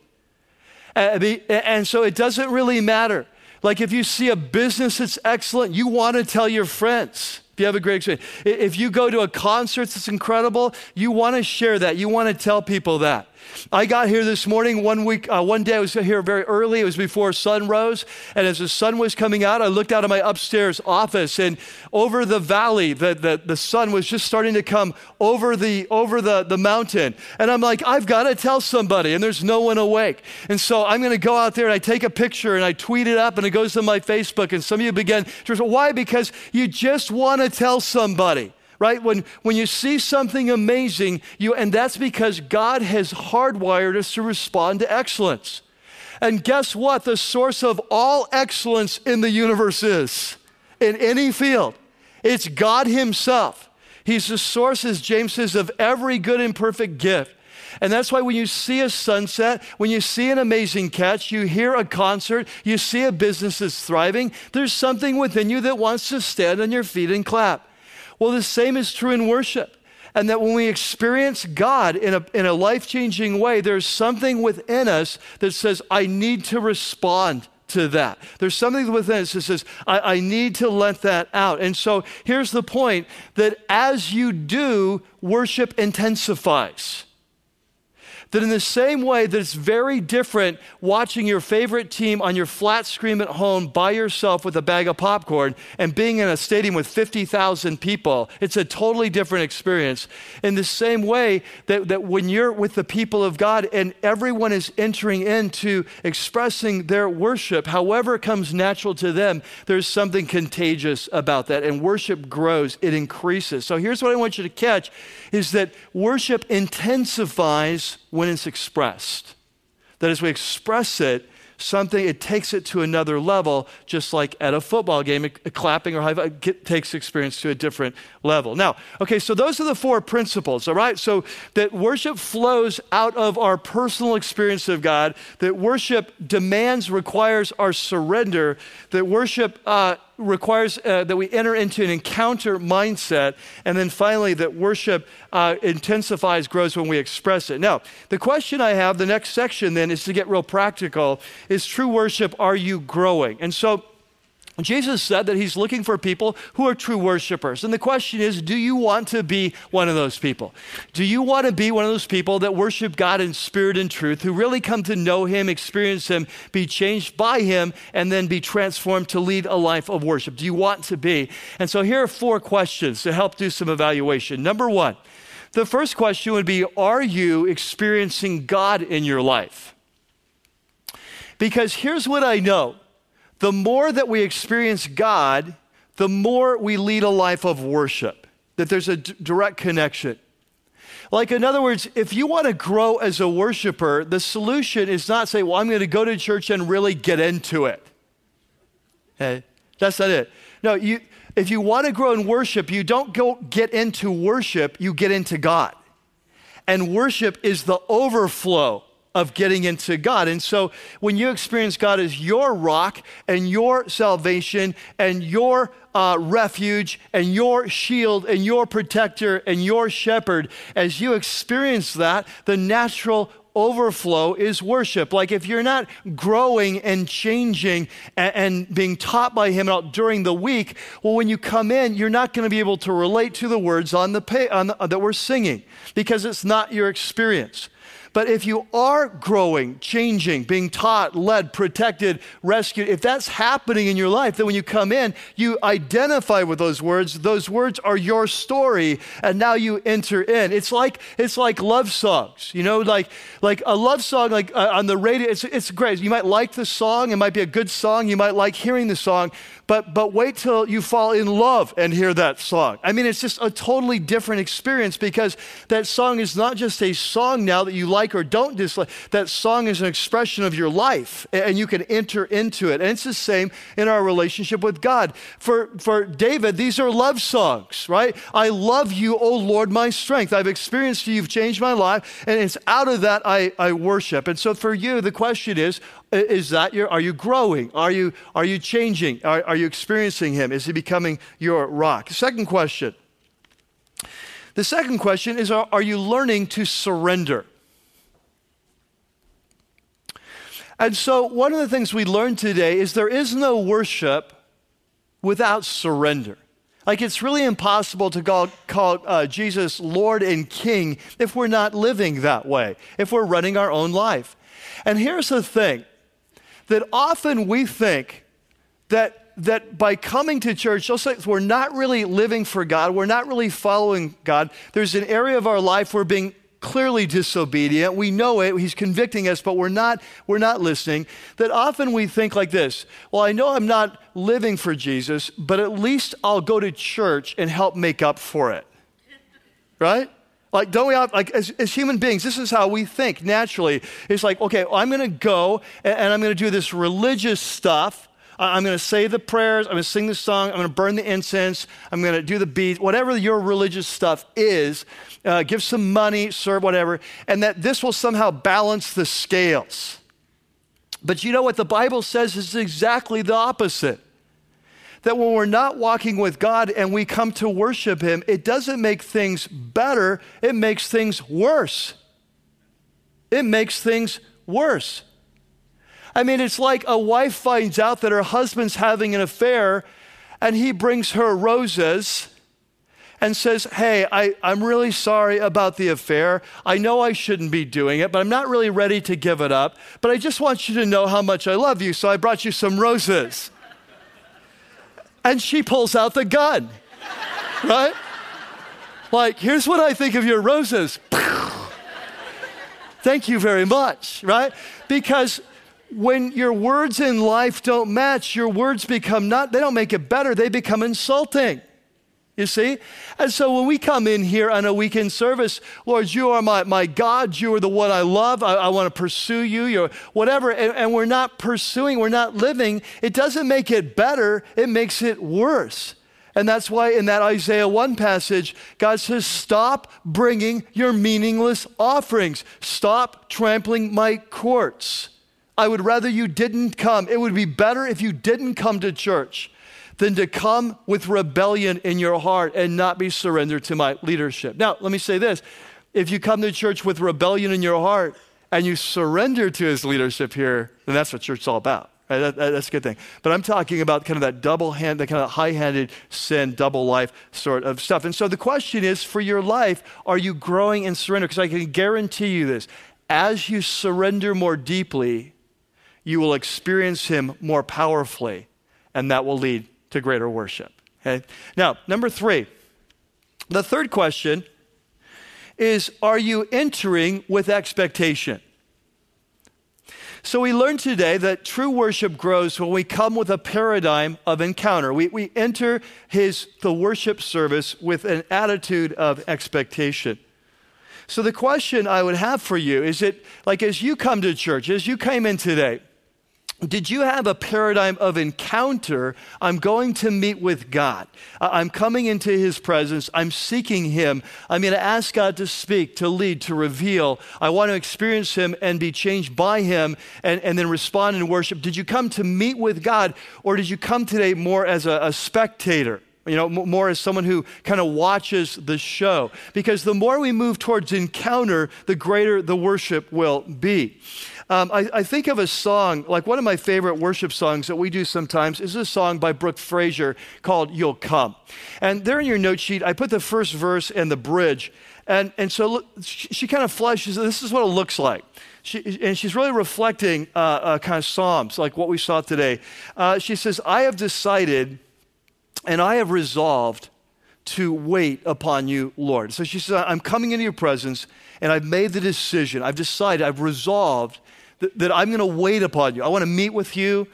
Speaker 2: Uh, and so it doesn't really matter. Like if you see a business that's excellent, you want to tell your friends. If you have a great experience, if you go to a concert that's incredible, you want to share that. You want to tell people that. I got here this morning, one week, uh, one day I was here very early. It was before sun rose. And as the sun was coming out, I looked out of my upstairs office and over the valley, the, the, the sun was just starting to come over the, over the, the mountain. And I'm like, I've got to tell somebody. And there's no one awake. And so I'm going to go out there and I take a picture and I tweet it up and it goes to my Facebook. And some of you begin to, why? Because you just want to tell somebody right? When, when you see something amazing, you, and that's because God has hardwired us to respond to excellence. And guess what? The source of all excellence in the universe is, in any field, it's God Himself. He's the source, as James says, of every good and perfect gift. And that's why when you see a sunset, when you see an amazing catch, you hear a concert, you see a business that's thriving, there's something within you that wants to stand on your feet and clap. Well, the same is true in worship. And that when we experience God in a, in a life changing way, there's something within us that says, I need to respond to that. There's something within us that says, I, I, need to let that out. And so here's the point that as you do, worship intensifies. That in the same way that it's very different watching your favorite team on your flat screen at home by yourself with a bag of popcorn and being in a stadium with 50,000 people, it's a totally different experience. In the same way that, that when you're with the people of God and everyone is entering into expressing their worship, however it comes natural to them, there's something contagious about that. And worship grows, it increases. So here's what I want you to catch is that worship intensifies when it's expressed. That as we express it, something, it takes it to another level, just like at a football game, a, clapping or high five takes experience to a different level. Now, okay, so those are the four principles, all right? So that worship flows out of our personal experience of God, that worship demands, requires our surrender, that worship uh, requires uh, that we enter into an encounter mindset. And then finally, that worship uh, intensifies, grows when we express it. Now, the question I have, the next section then, is to get real practical is true worship, are you growing? And so, Jesus said that he's looking for people who are true worshipers. And the question is do you want to be one of those people? Do you want to be one of those people that worship God in spirit and truth, who really come to know him, experience him, be changed by him, and then be transformed to lead a life of worship? Do you want to be? And so here are four questions to help do some evaluation. Number one, the first question would be Are you experiencing God in your life? Because here's what I know the more that we experience God, the more we lead a life of worship, that there's a d- direct connection. Like, in other words, if you want to grow as a worshiper, the solution is not say, well, I'm going to go to church and really get into it. Okay? That's not it. No, you, if you want to grow in worship, you don't go get into worship, you get into God. And worship is the overflow of getting into God. And so when you experience God as your rock and your salvation and your uh, refuge and your shield and your protector and your shepherd, as you experience that, the natural overflow is worship. Like if you're not growing and changing and, and being taught by Him out during the week, well, when you come in, you're not going to be able to relate to the words on the, pay, on the, that we're singing because it's not your experience. But if you are growing, changing, being taught, led, protected, rescued, if that's happening in your life, then when you come in, you identify with those words. Those words are your story, and now you enter in. It's like it's like love songs, you know, like like a love song, like uh, on the radio. It's it's great. You might like the song. It might be a good song. You might like hearing the song, but but wait till you fall in love and hear that song. I mean, it's just a totally different experience because that song is not just a song now that you like or don't dislike. That song is an expression of your life, and you can enter into it. And it's the same in our relationship with God. For for David, these are love songs, right? I love you, O Lord, my strength. I've experienced you. You've changed my life, and it's out of that I, I worship. And so for you, the question is, is that your, are you growing? Are you, are you changing? Are, are you experiencing Him? Is He becoming your rock? Second question. The second question is are you learning to surrender? And so, one of the things we learned today is there is no worship without surrender. Like, it's really impossible to call, call uh, Jesus Lord and King if we're not living that way, if we're running our own life. And here's the thing that often we think that, that by coming to church, just like we're not really living for God, we're not really following God, there's an area of our life we're being clearly disobedient. We know it. He's convicting us, but we're not, we're not listening. That often we think like this Well, I know I'm not living for Jesus, but at least I'll go to church and help make up for it. Right? Like, don't we have, like, as, as, human beings, this is how we think naturally. It's like, okay, I'm going to go and, and I'm going to do this religious stuff. I'm going to say the prayers. I'm going to sing the song. I'm going to burn the incense. I'm going to do the beads, whatever your religious stuff is. Uh, give some money, serve, whatever. And that this will somehow balance the scales. But you know what the Bible says is exactly the opposite that when we're not walking with God and we come to worship Him, it doesn't make things better, it makes things worse. It makes things worse. I mean, it's like a wife finds out that her husband's having an affair and he brings her roses and says, Hey, I, I'm really sorry about the affair. I know I shouldn't be doing it, but I'm not really ready to give it up. But I just want you to know how much I love you, so I brought you some roses and she pulls out the gun, right? Like, here's what I think of your roses. Thank you very much, right? Because when your words in life don't match, your words become not, they don't make it better, they become insulting. You see? And so when we come in here on a weekend service, Lord, you are my, my God. You are the one I love. I, I want to pursue you. You're whatever. And, and we're not pursuing, we're not living. It doesn't make it better, it makes it worse. And that's why in that Isaiah 1 passage, God says, Stop bringing your meaningless offerings. Stop trampling my courts. I would rather you didn't come. It would be better if you didn't come to church than to come with rebellion in your heart and not be surrendered to my leadership. Now, let me say this if you come to church with rebellion in your heart and you surrender to his leadership here, then that's what church is all about. Right? That, that's a good thing. But I'm talking about kind of that double hand, that kind of high handed sin, double life sort of stuff. And so the question is for your life, are you growing in surrender? Because I can guarantee you this as you surrender more deeply, you will experience him more powerfully, and that will lead to greater worship. Okay? Now, number three, the third question is Are you entering with expectation? So, we learned today that true worship grows when we come with a paradigm of encounter. We, we enter his, the worship service with an attitude of expectation. So, the question I would have for you is it like as you come to church, as you came in today, did you have a paradigm of encounter? I'm going to meet with God. I'm coming into His presence. I'm seeking Him. I'm going to ask God to speak, to lead, to reveal. I want to experience Him and be changed by Him and, and then respond in worship. Did you come to meet with God or did you come today more as a, a spectator? you know, more as someone who kind of watches the show. Because the more we move towards encounter, the greater the worship will be. Um, I, I, think of a song, like one of my favorite worship songs that we do sometimes is a song by Brooke Fraser called You'll Come. And there in your note sheet, I put the first verse and the bridge. And, and so she, she kind of fleshes, this is what it looks like. She, and she's really reflecting uh, uh, kind of Psalms, like what we saw today. Uh, she says, I have decided and I have resolved to wait upon you, Lord. So she says, I'm coming into your presence and I've made the decision. I've decided, I've resolved that, that I'm going to wait upon you. I want to meet with you.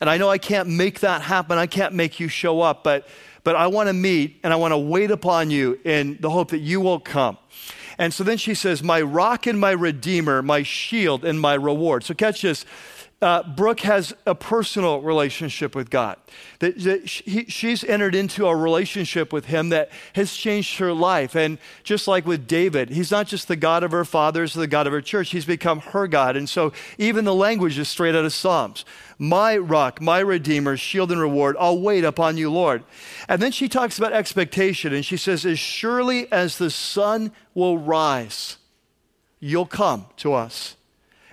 Speaker 2: And I know I can't make that happen. I can't make you show up, but, but I want to meet and I want to wait upon you in the hope that you will come. And so then she says, My rock and my redeemer, my shield and my reward. So catch this uh, Brooke has a personal relationship with God. That, that she, she's entered into a relationship with Him that has changed her life. And just like with David, He's not just the God of her fathers, the God of her church, He's become her God. And so even the language is straight out of Psalms. My rock, my redeemer, shield and reward, I'll wait upon you, Lord. And then she talks about expectation, and she says, As surely as the sun will rise, you'll come to us.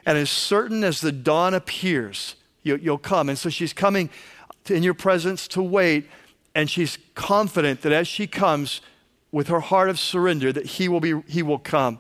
Speaker 2: And as certain as the dawn appears, you, will come. And so she's coming in your presence to wait, and she's confident that as she comes with her heart of surrender, that he will, be, he will come.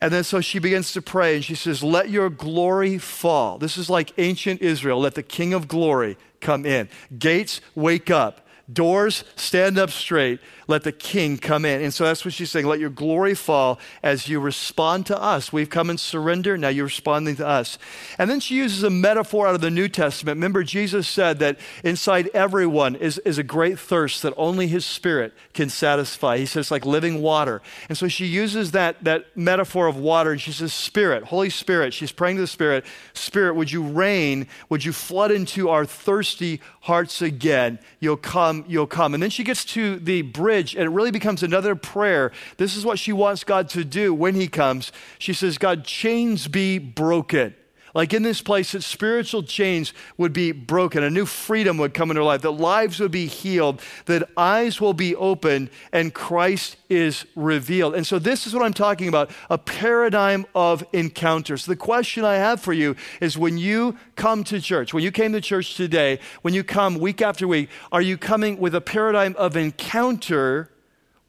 Speaker 2: And then so she begins to pray and she says, Let your glory fall. This is like ancient Israel. Let the King of glory come in. Gates, wake up. Doors, stand up straight. Let the king come in. And so that's what she's saying. Let your glory fall as you respond to us. We've come and surrender. Now you're responding to us. And then she uses a metaphor out of the New Testament. Remember, Jesus said that inside everyone is, is a great thirst that only his spirit can satisfy. He says, like living water. And so she uses that, that metaphor of water and she says, Spirit, Holy Spirit. She's praying to the Spirit, Spirit, would you rain? Would you flood into our thirsty hearts again? You'll come, you'll come. And then she gets to the bridge bridge, and it really becomes another prayer. This is what she wants God to do when He comes. She says, God, chains be broken. Like in this place, that spiritual chains would be broken, a new freedom would come into life, that lives would be healed, that eyes will be opened, and Christ is revealed. And so, this is what I'm talking about a paradigm of encounters. The question I have for you is when you come to church, when you came to church today, when you come week after week, are you coming with a paradigm of encounter?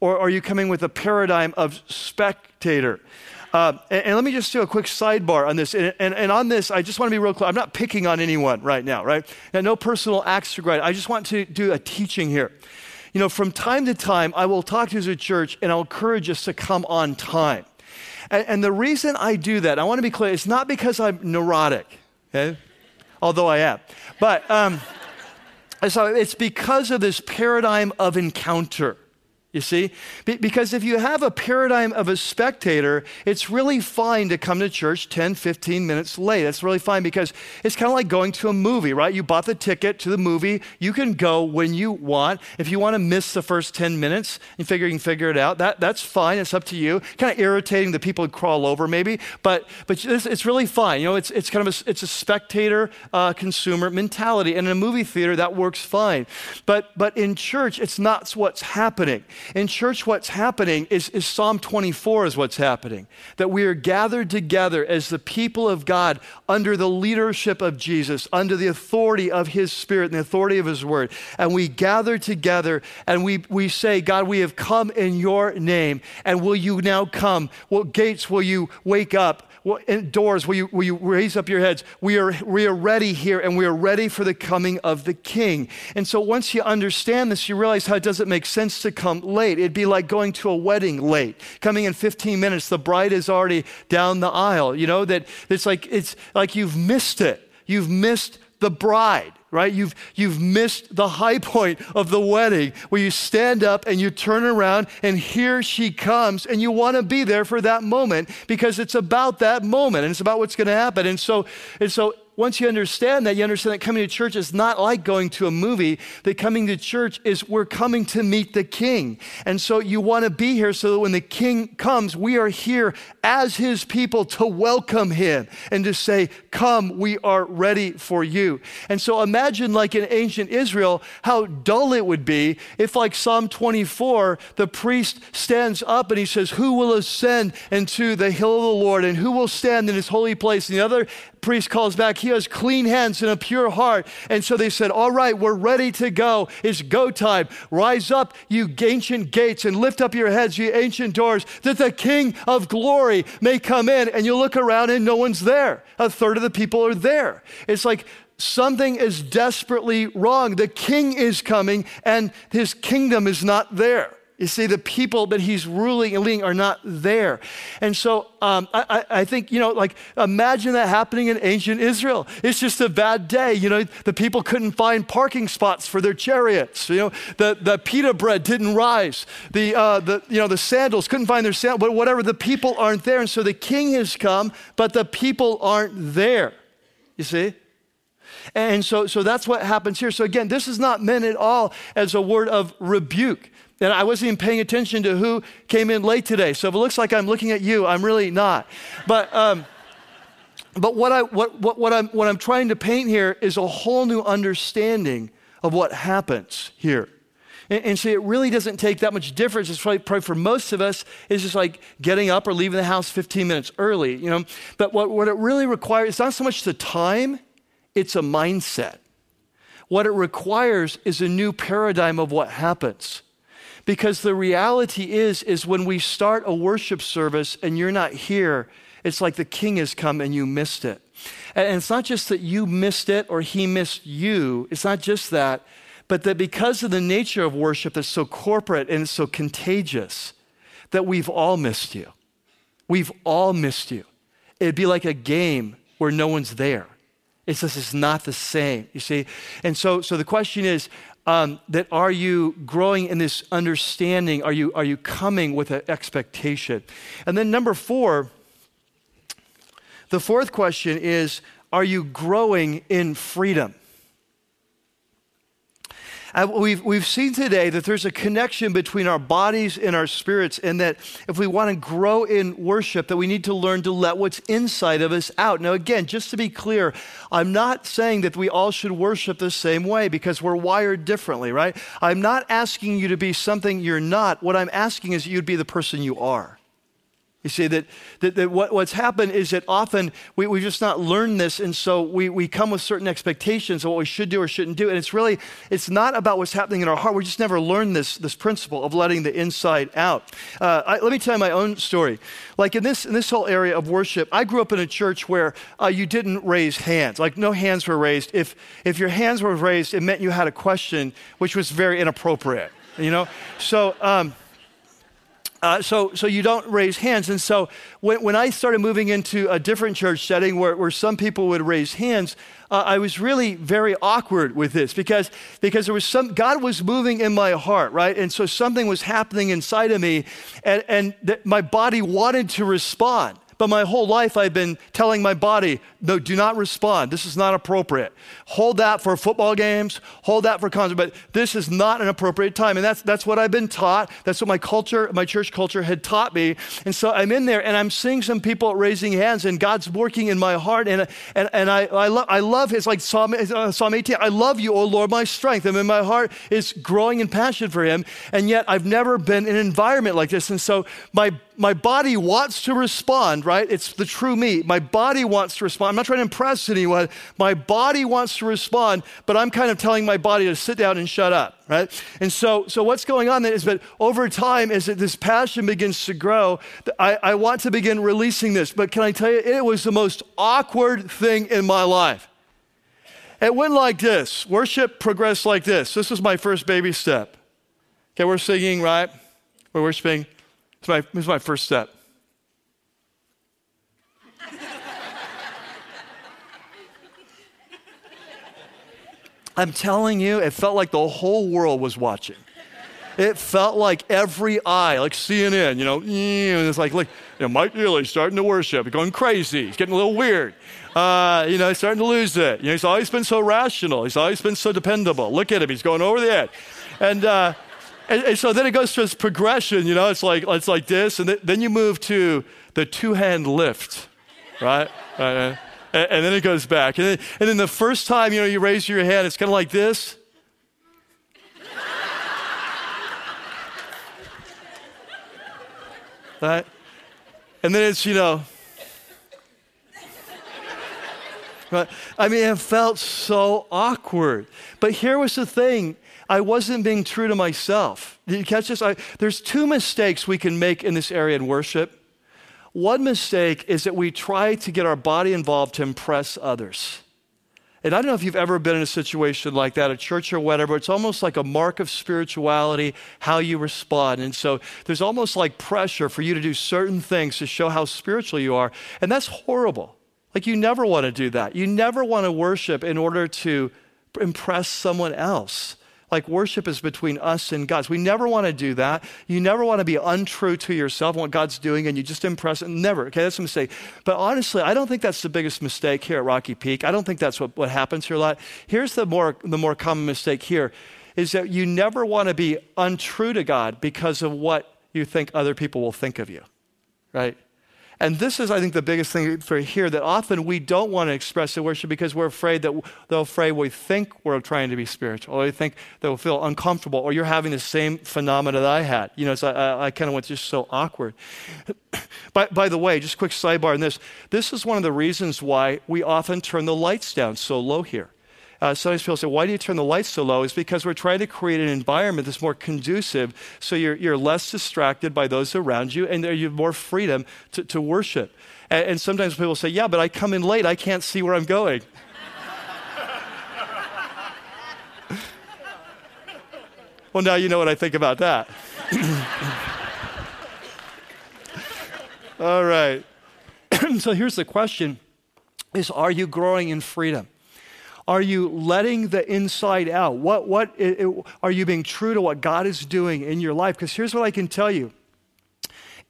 Speaker 2: Or are you coming with a paradigm of spectator? Uh, and, and, let me just do a quick sidebar on this. And, and, and, on this, I just want to be real clear. I'm not picking on anyone right now, right? Now, no personal acts to grind. I just want to do a teaching here. You know, from time to time, I will talk to you as a church and I'll encourage us to come on time. And, and the reason I do that, I want to be clear, it's not because I'm neurotic, okay? Although I am. But um, so it's because of this paradigm of encounter. You see? Be- because if you have a paradigm of a spectator, it's really fine to come to church 10, 15 minutes late. That's really fine because it's kind of like going to a movie, right? You bought the ticket to the movie. You can go when you want. If you want to miss the first 10 minutes and figure you can figure it out, that, that's fine. It's up to you. Kind of irritating that people would crawl over maybe, but, but it's, it's really fine. You know, it's, it's kind of a, it's a spectator uh, consumer mentality. And in a movie theater, that works fine. But, but in church, it's not what's happening. In church, what's happening is, is Psalm 24 is what's happening. That we are gathered together as the people of God under the leadership of Jesus, under the authority of His Spirit and the authority of His Word. And we gather together and we, we say, God, we have come in your name. And will you now come? What gates will you wake up? Doors, will you, will you raise up your heads? We are, we are ready here and we are ready for the coming of the King. And so once you understand this, you realize how it doesn't make sense to come late. It'd be like going to a wedding late. Coming in 15 minutes, the bride is already down the aisle. You know, that it's like, it's like you've missed it. You've missed the bride right? You've, you've missed the high point of the wedding where you stand up and you turn around and here she comes and you want to be there for that moment because it's about that moment and it's about what's going to happen. And so, and so once you understand that, you understand that coming to church is not like going to a movie. That coming to church is we're coming to meet the king. And so you want to be here so that when the king comes, we are here as his people to welcome him and to say, Come, we are ready for you. And so imagine, like in ancient Israel, how dull it would be if, like Psalm 24, the priest stands up and he says, Who will ascend into the hill of the Lord and who will stand in his holy place? And the other priest calls back, He has clean hands and a pure heart. And so they said, All right, we're ready to go. It's go time. Rise up, you ancient gates, and lift up your heads, you ancient doors, that the King of glory may come in. And you look around and no one's there. A third of the people are there. It's like, Something is desperately wrong. The king is coming and his kingdom is not there. You see, the people that he's ruling and leading are not there. And so um, I, I, think, you know, like imagine that happening in ancient Israel. It's just a bad day. You know, the people couldn't find parking spots for their chariots. You know, the, the pita bread didn't rise. The, uh, the, you know, the sandals couldn't find their sandals, but whatever, the people aren't there. And so the king has come, but the people aren't there. You see? And so, so that's what happens here. So again, this is not meant at all as a word of rebuke. And I wasn't even paying attention to who came in late today. So if it looks like I'm looking at you, I'm really not. But, um, but what, I, what, what, what, I'm, what I'm trying to paint here is a whole new understanding of what happens here. And, and so it really doesn't take that much difference. It's probably, probably, for most of us, it's just like getting up or leaving the house 15 minutes early, you know. But what, what it really requires, it's not so much the time, it's a mindset. What it requires is a new paradigm of what happens. Because the reality is, is when we start a worship service and you're not here, it's like the king has come and you missed it. And it's not just that you missed it or he missed you. It's not just that, but that because of the nature of worship that's so corporate and it's so contagious, that we've all missed you. We've all missed you. It'd be like a game where no one's there. It's just it's not the same, you see. And so, so the question is, um, that are you growing in this understanding? Are you, are you coming with an expectation? And then, number four, the fourth question is Are you growing in freedom? We've, we've seen today that there's a connection between our bodies and our spirits, and that if we want to grow in worship, that we need to learn to let what's inside of us out. Now, again, just to be clear, I'm not saying that we all should worship the same way because we're wired differently, right? I'm not asking you to be something you're not. What I'm asking is you'd be the person you are. You see, that, that, that what, what's happened is that often we, we just not learned this, and so we, we come with certain expectations of what we should do or shouldn't do. And it's really, it's not about what's happening in our heart. We just never learned this, this principle of letting the inside out. Uh, I, let me tell you my own story. Like in this, in this whole area of worship, I grew up in a church where uh, you didn't raise hands. Like no hands were raised. If, if your hands were raised, it meant you had a question, which was very inappropriate, you know? So, um, uh, so, so you don't raise hands. And so when, when I started moving into a different church setting where, where some people would raise hands, uh, I was really very awkward with this because, because there was some, God was moving in my heart, right? And so something was happening inside of me and, and th- my body wanted to respond. But my whole life, I've been telling my body, no, do not respond. This is not appropriate. Hold that for football games, hold that for concerts, but this is not an appropriate time. And that's, that's what I've been taught. That's what my culture, my church culture had taught me. And so I'm in there and I'm seeing some people raising hands, and God's working in my heart. And, and, and I, I, lo- I love It's like Psalm, uh, Psalm 18 I love you, O Lord, my strength. And in my heart is growing in passion for Him. And yet I've never been in an environment like this. And so my my body wants to respond, right? It's the true me. My body wants to respond. I'm not trying to impress anyone. My body wants to respond, but I'm kind of telling my body to sit down and shut up, right? And so, so what's going on then is that over time, as this passion begins to grow, I, I want to begin releasing this. But can I tell you, it was the most awkward thing in my life. It went like this worship progressed like this. This was my first baby step. Okay, we're singing, right? We're worshiping. It's my, it's my first step. I'm telling you, it felt like the whole world was watching. It felt like every eye, like CNN, you know, and it's like, like You know, Mike Neely's starting to worship, going crazy. He's getting a little weird. Uh, you know, he's starting to lose it. You know, he's always been so rational. He's always been so dependable. Look at him. He's going over the edge. And, uh, and, and, so then it goes to this progression, you know, it's like, it's like this. And th- then you move to the two hand lift, right? Uh, and, and, then it goes back. And then, and then the first time, you know, you raise your hand, it's kind of like this. right? And then it's, you know, But I mean, it felt so awkward. But here was the thing I wasn't being true to myself. Did you catch this? I, there's two mistakes we can make in this area in worship. One mistake is that we try to get our body involved to impress others. And I don't know if you've ever been in a situation like that, a church or whatever. It's almost like a mark of spirituality, how you respond. And so there's almost like pressure for you to do certain things to show how spiritual you are. And that's horrible. Like, you never want to do that. You never want to worship in order to impress someone else. Like, worship is between us and God. we never want to do that. You never want to be untrue to yourself and what God's doing, and you just impress it. Never. Okay, that's a mistake. But honestly, I don't think that's the biggest mistake here at Rocky Peak. I don't think that's what, what happens here a lot. Here's the more, the more common mistake here is that you never want to be untrue to God because of what you think other people will think of you, right? And this is, I think, the biggest thing for here that often we don't want to express in worship because we're afraid that they're afraid we think we're trying to be spiritual, or they think they'll feel uncomfortable, or you're having the same phenomena that I had. You know, so I, I kind of went just so awkward. by, by the way, just quick sidebar on this. This is one of the reasons why we often turn the lights down so low here uh, sometimes people say, why do you turn the lights so low? It's because we're trying to create an environment that's more conducive so you're, you're less distracted by those around you and you have more freedom to, to worship. And, and sometimes people say, yeah, but I come in late, I can't see where I'm going. well, now you know what I think about that. All right. so here's the question is are you growing in freedom? Are you letting the inside out? What, what it, it, are you being true to what God is doing in your life? Because here's what I can tell you.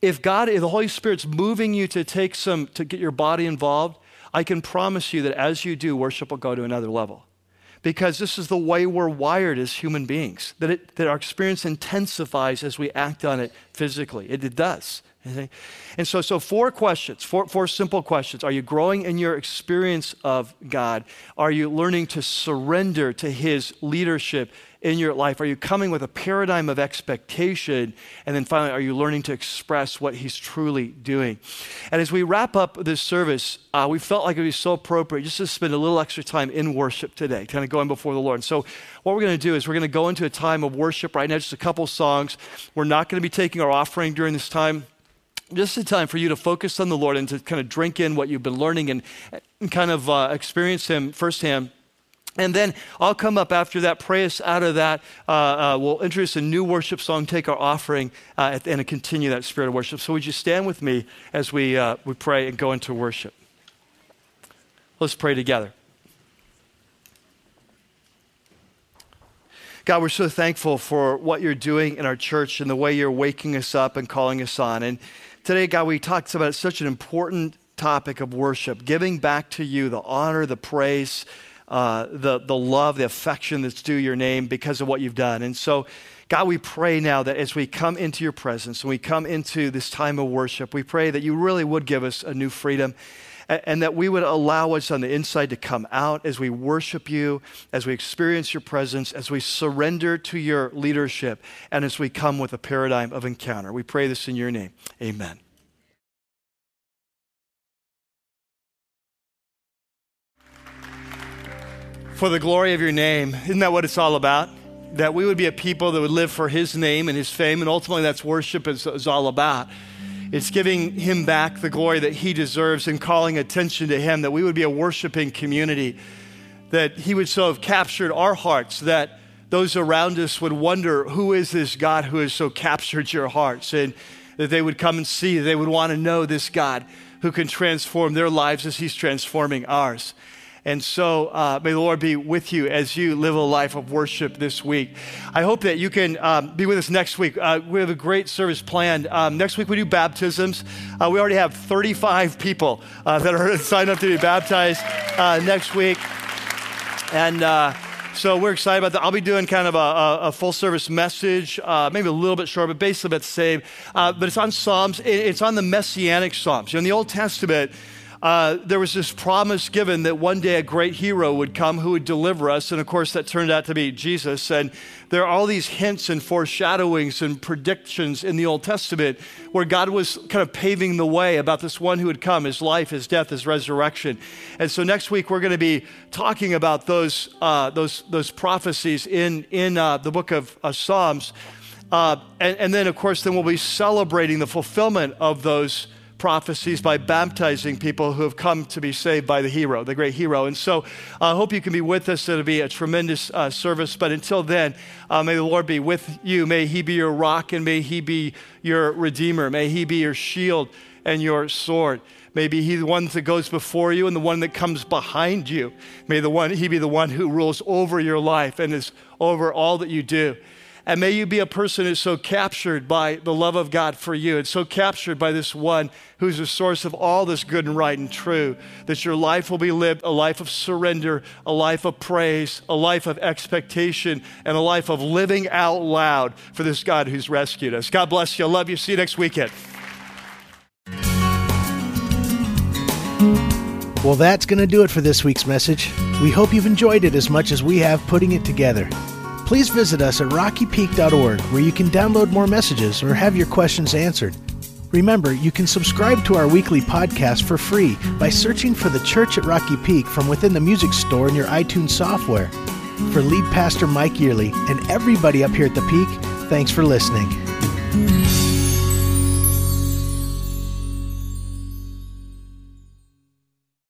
Speaker 2: If God, if the Holy Spirit's moving you to take some, to get your body involved, I can promise you that as you do, worship will go to another level. Because this is the way we're wired as human beings, that, it, that our experience intensifies as we act on it physically. It, it does. And so, so four questions, four, four simple questions. Are you growing in your experience of God? Are you learning to surrender to His leadership in your life? Are you coming with a paradigm of expectation? And then finally, are you learning to express what He's truly doing? And as we wrap up this service, uh, we felt like it would be so appropriate just to spend a little extra time in worship today, kind of going before the Lord. And so, what we're going to do is we're going to go into a time of worship right now, just a couple songs. We're not going to be taking our offering during this time just a time for you to focus on the Lord and to kind of drink in what you've been learning and, and kind of uh, experience Him firsthand. And then I'll come up after that, pray us out of that. Uh, uh, we'll introduce a new worship song, take our offering, uh, and continue that spirit of worship. So, would you stand with me as we, uh, we pray and go into worship? Let's pray together. God, we're so thankful for what you're doing in our church and the way you're waking us up and calling us on. And Today, God, we talked about such an important topic of worship, giving back to you the honor, the praise, uh, the, the love, the affection that's due your name because of what you've done. And so, God, we pray now that as we come into your presence and we come into this time of worship, we pray that you really would give us a new freedom and that we would allow us on the inside to come out as we worship you, as we experience your presence, as we surrender to your leadership, and as we come with a paradigm of encounter. We pray this in your name. Amen. For the glory of your name. Isn't that what it's all about? That we would be a people that would live for his name and his fame, and ultimately that's worship is, is all about. It's giving him back the glory that he deserves and calling attention to him, that we would be a worshiping community, that he would so have captured our hearts that those around us would wonder, who is this God who has so captured your hearts? And that they would come and see, they would want to know this God who can transform their lives as he's transforming ours. And so uh, may the Lord be with you as you live a life of worship this week. I hope that you can um, be with us next week. Uh, we have a great service planned. Um, next week we do baptisms. Uh, we already have 35 people uh, that are signed up to be baptized uh, next week. And uh, so we're excited about that. I'll be doing kind of a, a, a full service message, uh, maybe a little bit short, but basically about the same. Uh, but it's on Psalms. It's on the Messianic Psalms. You know, in the Old Testament, uh, there was this promise given that one day a great hero would come who would deliver us. And of course, that turned out to be Jesus. And there are all these hints and foreshadowings and predictions in the Old Testament where God was kind of paving the way about this one who would come his life, his death, his resurrection. And so next week, we're going to be talking about those, uh, those, those prophecies in, in uh, the book of Psalms. Uh, and, and then, of course, then we'll be celebrating the fulfillment of those prophecies by baptizing people who have come to be saved by the hero, the great hero. And so I uh, hope you can be with us. It'll be a tremendous uh, service. But until then, uh, may the Lord be with you. May He be your rock and may He be your redeemer. May He be your shield and your sword. Maybe He the one that goes before you and the one that comes behind you. May the one He be the one who rules over your life and is over all that you do. And may you be a person who's so captured by the love of God for you and so captured by this one who's the source of all this good and right and true that your life will be lived a life of surrender, a life of praise, a life of expectation, and a life of living out loud for this God who's rescued us. God bless you. I love you. See you next weekend.
Speaker 1: Well, that's going to do it for this week's message. We hope you've enjoyed it as much as we have putting it together please visit us at rockypeak.org where you can download more messages or have your questions answered. Remember, you can subscribe to our weekly podcast for free by searching for the Church at Rocky Peak from within the music store in your iTunes software. For lead pastor Mike Neely and everybody up here at the Peak, thanks for listening.